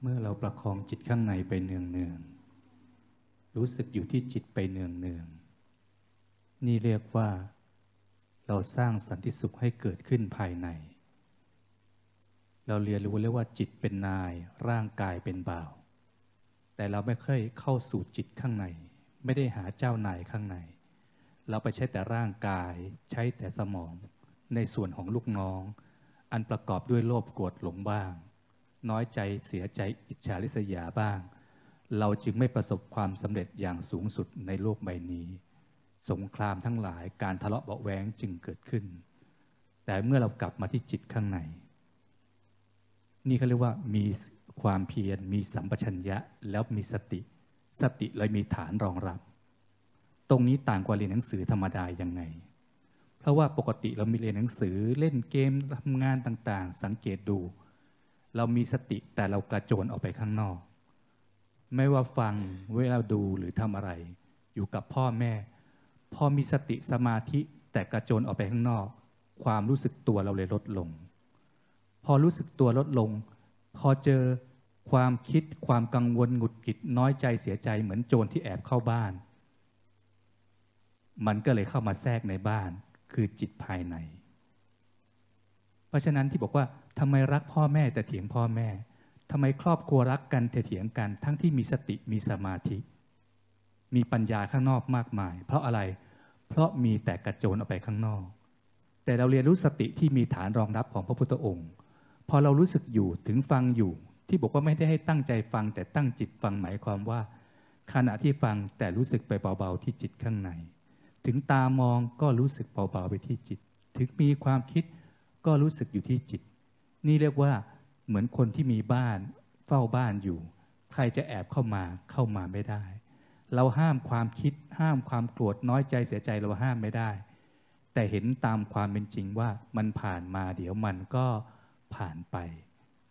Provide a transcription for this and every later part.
เมื่อเราประคองจิตข้างในไปเนืองเนืองรู้สึกอยู่ที่จิตไปเนืองเนืองนี่เรียกว่าเราสร้างสันติสุขให้เกิดขึ้นภายใน เราเรียนรู้เรียกว่าจิตเป็นนายร่างกายเป็นบ่าว แต่เราไม่เคยเข้าสู่จิตข้างใน ไม่ได้หาเจ้านายข้างใน เราไปใช้แต่ร่างกายใช้แต่สมอง ในส่วนของลูกน้อง อันประกอบด้วยโลภโกรธหลงบ้าง น้อยใจเสียใจอิจฉาริษยาบ้าง เราจึงไม่ประสบความสำเร็จอย่างสูงสุดในโลกใบนี้ สงครามทั้งหลายการทะเลาะเบาแหวงจึงเกิดขึ้น แต่เมื่อเรากลับมาที่จิตข้างใน นี่เขาเรียกว่ามีความเพียรมีสัมปชัญญะแล้วมีสติ สติเลยมีฐานรองรับ ตรงนี้ต่างกว่าเรียนหนังสือธรรมดายังไง เพราะว่าปกติเรามีเรียนหนังสือเล่นเกมทำงานต่างๆ สังเกตดู เรามีสติแต่เรากระโจนออกไปข้างนอก ไม่ว่าฟังเวลาดูหรือทำอะไร อยู่กับพ่อแม่ พอมีสติสมาธิแต่กระโจนออกไปข้างนอก ความรู้สึกตัวเราเลยลดลง พอรู้สึกตัวลดลง พอเจอความคิดความกังวลหงุดหงิดน้อยใจเสียใจเหมือนโจรที่แอบเข้าบ้าน มันก็เลยเข้ามาแทรกในบ้านคือจิตภายใน เพราะฉะนั้นที่บอกว่า ทำไมรักพ่อแม่แต่เถียงพ่อแม่ทำไมครอบครัวรักกันแต่เถียงกัน ทั้งที่มีสติมีสมาธิ มีปัญญาข้างนอกมากมาย เพราะอะไร เพราะมีแต่กระโจนออกไปข้างนอก แต่เราเรียนรู้สติที่มีฐานรองรับของพระพุทธองค์ พอเรารู้สึกอยู่ถึงฟังอยู่ ที่บอกว่าไม่ได้ให้ตั้งใจฟัง แต่ตั้งจิตฟังหมายความว่า ขณะที่ฟังแต่รู้สึกไปเบาๆที่จิตข้างใน ถึงตามองก็รู้สึกเบาๆไปที่จิต ถึงมีความคิดก็รู้สึกอยู่ที่จิต นี่เรียกว่าเหมือนคนที่มีบ้านเฝ้าบ้านอยู่ ใครจะแอบเข้ามาเข้ามาไม่ได้ เราห้ามความคิดห้ามความโกรธน้อยใจเสียใจเราห้ามไม่ได้ แต่เห็นตามความเป็นจริงว่ามันผ่านมาเดี๋ยวมันก็ผ่านไป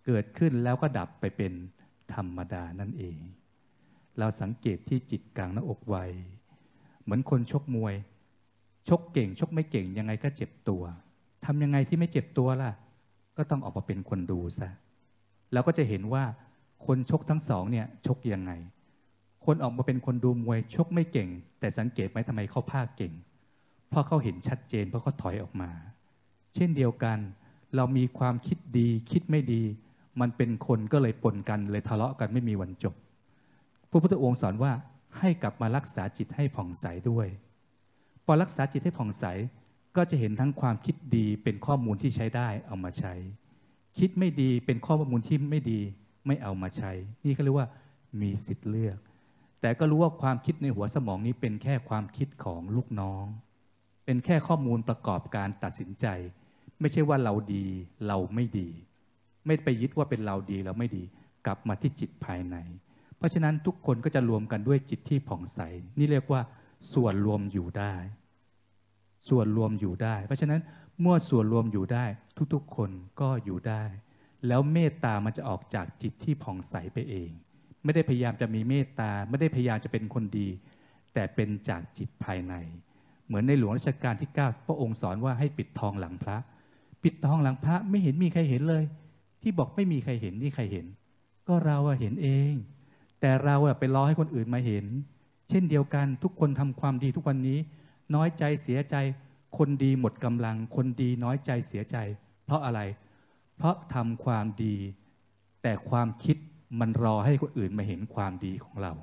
เกิดขึ้นแล้วก็ดับไปเป็นธรรมดานั่นเอง เราสังเกตที่จิตกลางหน้าอกไวเหมือนคนชกมวย ชกเก่ง ชกไม่เก่งยังไงก็เจ็บตัวทำยังไงที่ไม่เจ็บตัวล่ะ ก็ต้องออกมาเป็นคนดูซะแล้วก็จะเห็นว่าคนชกทั้งสองเนี่ยชกยังไง คนออกมาเป็นคนดูมวยชกไม่เก่ง แต่สังเกตไหมทำไมเขาภาคเก่ง เพราะเขาเห็นชัดเจนเพราะเขาถอยออกมา เช่นเดียวกัน เรามีความคิดดีคิดไม่ดี มันเป็นคนก็เลยปนกันเลยทะเลาะกันไม่มีวันจบพระพุทธองค์สอนว่าให้กลับมารักษาจิตให้ผ่องใสด้วย พอรักษาจิตให้ผ่องใส ก็จะเห็นทั้งความคิดดีเป็นข้อมูลที่ใช้ได้เอามาใช้ คิดไม่ดีเป็นข้อมูลที่ไม่ดีไม่เอามาใช้ นี่ก็เรียกว่ามีสิทธิ์เลือก แต่ก็รู้ว่าความคิดในหัวสมองนี้เป็นแค่ความคิดของลูกน้อง เป็นแค่ข้อมูลประกอบการตัดสินใจ ไม่ใช่ว่าเราดีเราไม่ดี ไม่ไปยึดว่าเป็นเราดีเราไม่ดี กลับมาที่จิตภายใน เพราะฉะนั้นทุกคนก็จะรวมกันด้วยจิตที่ผ่องใส นี่เรียกว่าส่วนรวมอยู่ได้ ส่วนรวมอยู่ได้ เพราะฉะนั้นเมื่อส่วนรวมอยู่ได้ ทุกๆ คนก็อยู่ได้ แล้วเมตตามันจะออกจากจิตที่ผ่องใสไปเอง ไม่ได้พยายามจะมีเมตตาไม่ได้พยายามจะเป็นคนดี แต่เป็นจากจิตภายใน เหมือนในหลวงรัชกาลที่ 9 พระองค์สอนว่าให้ปิดทองหลังพระ ปิดทองหลังพระไม่เห็นมีใครเห็นเลย ที่บอกไม่มีใครเห็นนี่ใครเห็น ก็เราเห็นเอง แต่เราไปรอให้คนอื่นมาเห็น เช่นเดียวกันทุกคนทำความดีทุกวันนี้ น้อยใจเสียใจ คนดีหมดกำลัง คนดีน้อยใจเสียใจ เพราะอะไร เพราะทำความดี แต่ความคิดมันรอให้คนอื่นมาเห็นความดีของเรา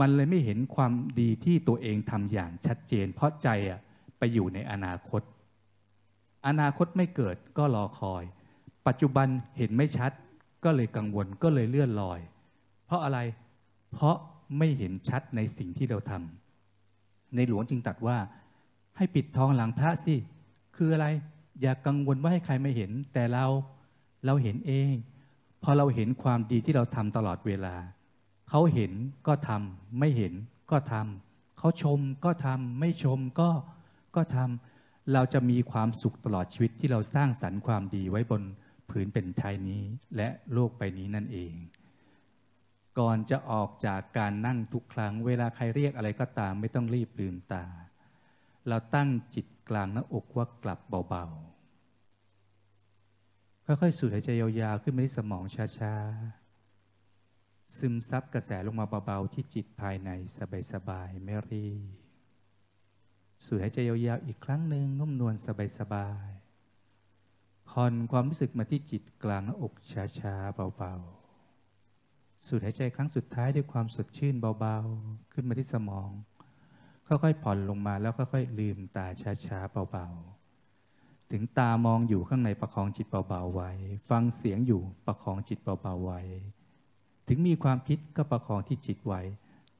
มันเลยไม่เห็นความดีที่ตัวเองทำอย่างชัดเจน เพราะใจอะไปอยู่ในอนาคต อนาคตไม่เกิดก็รอคอย ปัจจุบันเห็นไม่ชัด ก็เลยกังวลก็เลยเลื่อนลอย เพราะอะไร เพราะไม่เห็นชัดในสิ่งที่เราทำ ในหลวงจึงตัดว่า ให้ปิดทองหลังพระสิ คืออะไร อย่ากกังวลว่าให้ใครไม่เห็น แต่เราเราเห็นเอง พอเราเห็นความดีที่เราทำตลอดเวลา เขาเห็นก็ทำไม่เห็นก็ทำเขาชมก็ทำไม่ชมก็ก็ทำเราจะมีความสุขตลอดชีวิตที่เราสร้างสรรค์ความดีไว้บนผืนเป็นไทยนี้และโลกไปนี้นั่นเอง ก่อนจะออกจากการนั่งทุกครั้ง เวลาใครเรียกอะไรก็ตามไม่ต้องรีบลืมตา เราตั้งจิตกลางหน้าอกว่ากลับเบาๆ ค่อยๆ สูดหายใจยาวๆ ขึ้นมาที่สมองช้าๆ ซึมซับกระแสลงมาเบาๆ ที่จิตภายในสบายๆ ไม่รีบ สูดหายใจยาวๆ อีกครั้งหนึ่งนุ่มนวลสบายๆผ่อนความรู้สึกมาที่จิตกลางหน้าอกช้าๆ เบาๆ สูดหายใจครั้งสุดท้ายด้วยความสดชื่นเบาๆ ขึ้นมาที่สมอง ค่อยๆผ่อนลงมาแล้วค่อยๆลืมตาช้าๆเบาๆ ถึงตามองอยู่ข้างในประคองจิตเบาๆไว้ ฟังเสียงอยู่ประคองจิตเบาๆไว้ ถึงมีความคิดก็ประคองที่จิตไว้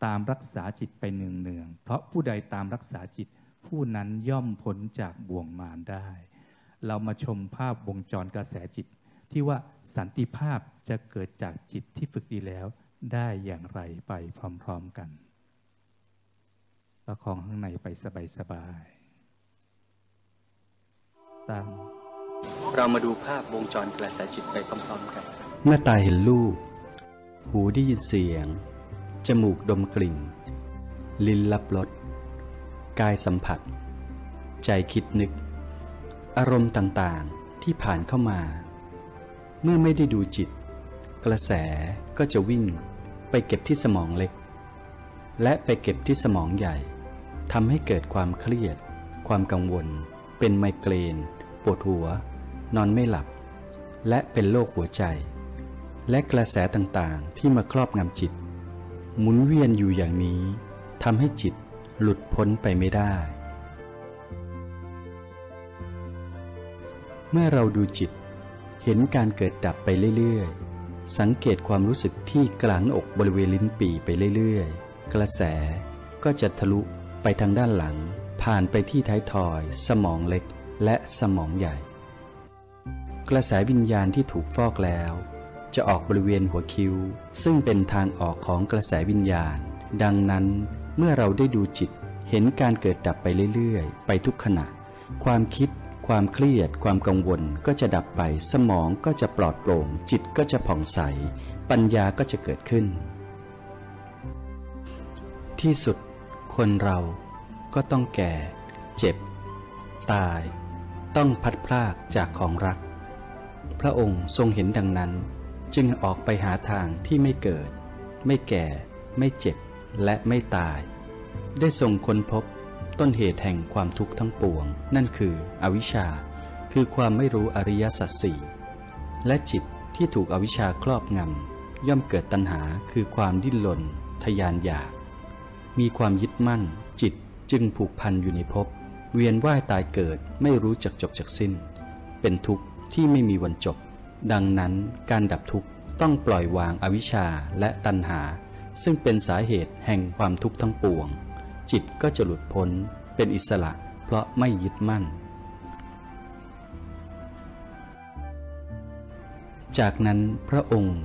ตามรักษาจิตไปเนืองๆเพราะผู้ใดตามรักษาจิต ผู้นั้นย่อมพ้นจากบ่วงมารได้ เรามาชมภาพวงจรกระแสจิต ที่ว่าสันติภาพจะเกิดจากจิตที่ฝึกดีแล้ว ได้อย่างไรไปพร้อมๆกัน ประคองข้างในไปสบายๆตามเรามาดูภาพวงจรกระแสจิตไปพร้อมๆกัน เมื่อตาเห็นรูป หูได้ยินเสียง จมูกดมกลิ่น ลิ้นรับรส กายสัมผัส ใจคิดนึก อารมณ์ต่างๆที่ผ่านเข้ามา เมื่อไม่ได้ดูจิต กระแสก็จะวิ่งไปเก็บที่สมองเล็ก และไปเก็บที่สมองใหญ่ทำให้เกิดความเครียด ความกังวล เป็นไมเกรน ปวดหัว นอนไม่หลับ และเป็นโรคหัวใจ และกระแสต่างๆที่มาครอบงำจิต หมุนเวียนอยู่อย่างนี้ทำให้จิตหลุดพ้นไปไม่ได้ เมื่อเราดูจิต เห็นการเกิดดับไปเรื่อยๆ สังเกตความรู้สึกที่กลางอกบริเวณลิ้นปี่ไปเรื่อยๆ กระแสก็จะทะลุไปทางด้านหลัง ผ่านไปที่ท้ายทอย สมองเล็กและสมองใหญ่ กระแสวิญญาณที่ถูกฟอกแล้ว จะออกบริเวณหัวคิ้ว ซึ่งเป็นทางออกของกระแสวิญญาณ ดังนั้นเมื่อเราได้ดูจิตเห็นการเกิดดับไปเรื่อยๆ ไปทุกขณะ ความคิด ความเครียด ความกังวลก็จะดับไป สมองก็จะปลอดโปร่ง จิตก็จะผ่องใส ปัญญาก็จะเกิดขึ้น ที่สุดคนเราก็ต้องแก่ เจ็บ ตาย ต้องพัดพรากจากของรัก พระองค์ทรงเห็นดังนั้น จึงออกไปหาทางที่ไม่เกิด ไม่แก่ ไม่เจ็บ และไม่ตาย ได้ทรงค้นพบ ต้นเหตุแห่งความทุกข์ทั้งปวง นั่นคืออวิชชา คือความไม่รู้อริยสัจสี่และจิตที่ถูกอวิชชาครอบงำ ย่อมเกิดตัณหาคือความดิ้นรนทยานอยาก มีความยึดมั่น จิตจึงผูกพันอยู่ในภพเวียนว่ายตายเกิดไม่รู้จักจบจักสิ้น เป็นทุกข์ที่ไม่มีวันจบ ดังนั้นการดับทุกข์ต้องปล่อยวางอวิชชาและตัณหา ซึ่งเป็นสาเหตุแห่งความทุกข์ทั้งปวง จิตก็จะหลุดพ้นเป็นอิสระ เพราะไม่ยึดมั่น จากนั้นพระองค์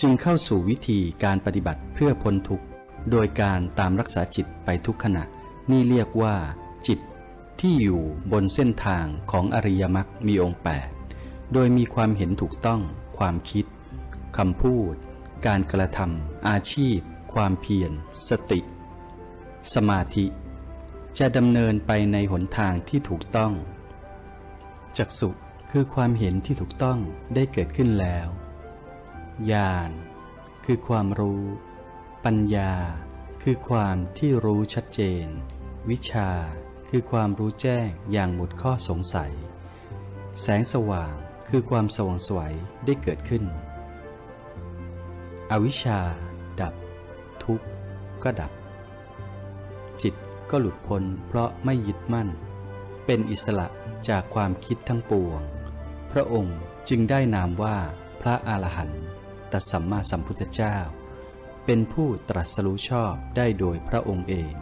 จึงเข้าสู่วิธีการปฏิบัติเพื่อพ้นทุกข์ โดยการตามรักษาจิตไปทุกขณะ นี่เรียกว่าจิตที่อยู่บนเส้นทางของอริยมรรคมีองค์แปดโดยมีความเห็นถูกต้อง ความคิดคำพูด การกระทำอาชีพ ความเพียร สติ สมาธิ จะดำเนินไปในหนทางที่ถูกต้อง จักสุคือความเห็นที่ถูกต้องได้เกิดขึ้นแล้วญาณคือความรู้ ปัญญา คือความที่รู้ชัดเจน วิชา คือความรู้แจ้งอย่างหมดข้อสงสัย แสงสว่างคือความสว่างสวยได้เกิดขึ้น อวิชชา ดับ ทุกข์ก็ดับ จิตก็หลุดพ้นเพราะไม่ยึดมั่น เป็นอิสระจากความคิดทั้งปวง พระองค์จึงได้นามว่าพระอรหันตสัมมาสัมพุทธเจ้า เป็นผู้ตรัสรู้ชอบได้โดยพระองค์เอง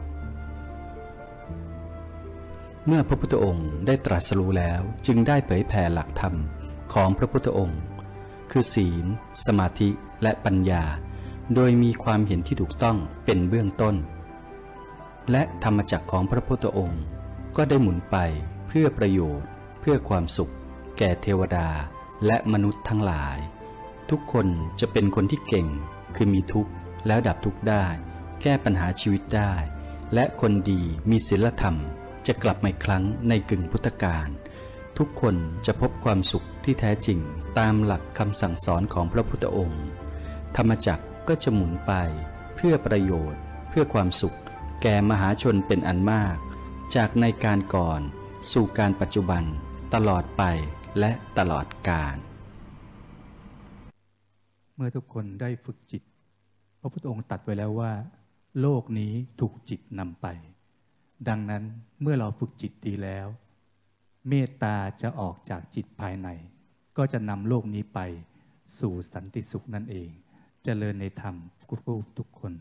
เมื่อพระพุทธองค์ได้ตรัสรู้แล้วจึงได้เผยแผ่หลักธรรมของพระพุทธองค์ คือศีล สมาธิและปัญญา โดยมีความเห็นที่ถูกต้องเป็นเบื้องต้น และธรรมจักรของพระพุทธองค์ ก็ได้หมุนไปเพื่อประโยชน์ เพื่อความสุข แก่เทวดาและมนุษย์ทั้งหลาย ทุกคนจะเป็นคนที่เก่งคือมีทุกข์แล้วดับทุกข์ได้ แก้ปัญหาชีวิตได้ และคนดีมีศีลธรรม จะกลับมาอีกครั้งในกึ่งพุทธกาลทุกคนจะพบความสุขที่แท้จริงตามหลักคำสั่งสอนของพระพุทธองค์ ธรรมจักรก็จะหมุนไปเพื่อประโยชน์ เพื่อความสุข แก่มหาชนเป็นอันมาก จากในการก่อน สู่การปัจจุบัน ตลอดไปและตลอดกาลเมื่อทุกคนได้ฝึกจิต พระพุทธองค์ตัดไว้แล้วว่า โลกนี้ถูกจิตนำไป ดังนั้นเมื่อเราฝึกจิตดีแล้ว เมตตาจะออกจากจิตภายใน ก็จะนำโลกนี้ไปสู่สันติสุขนั่นเองเจริญในธรรมทุกทุกคน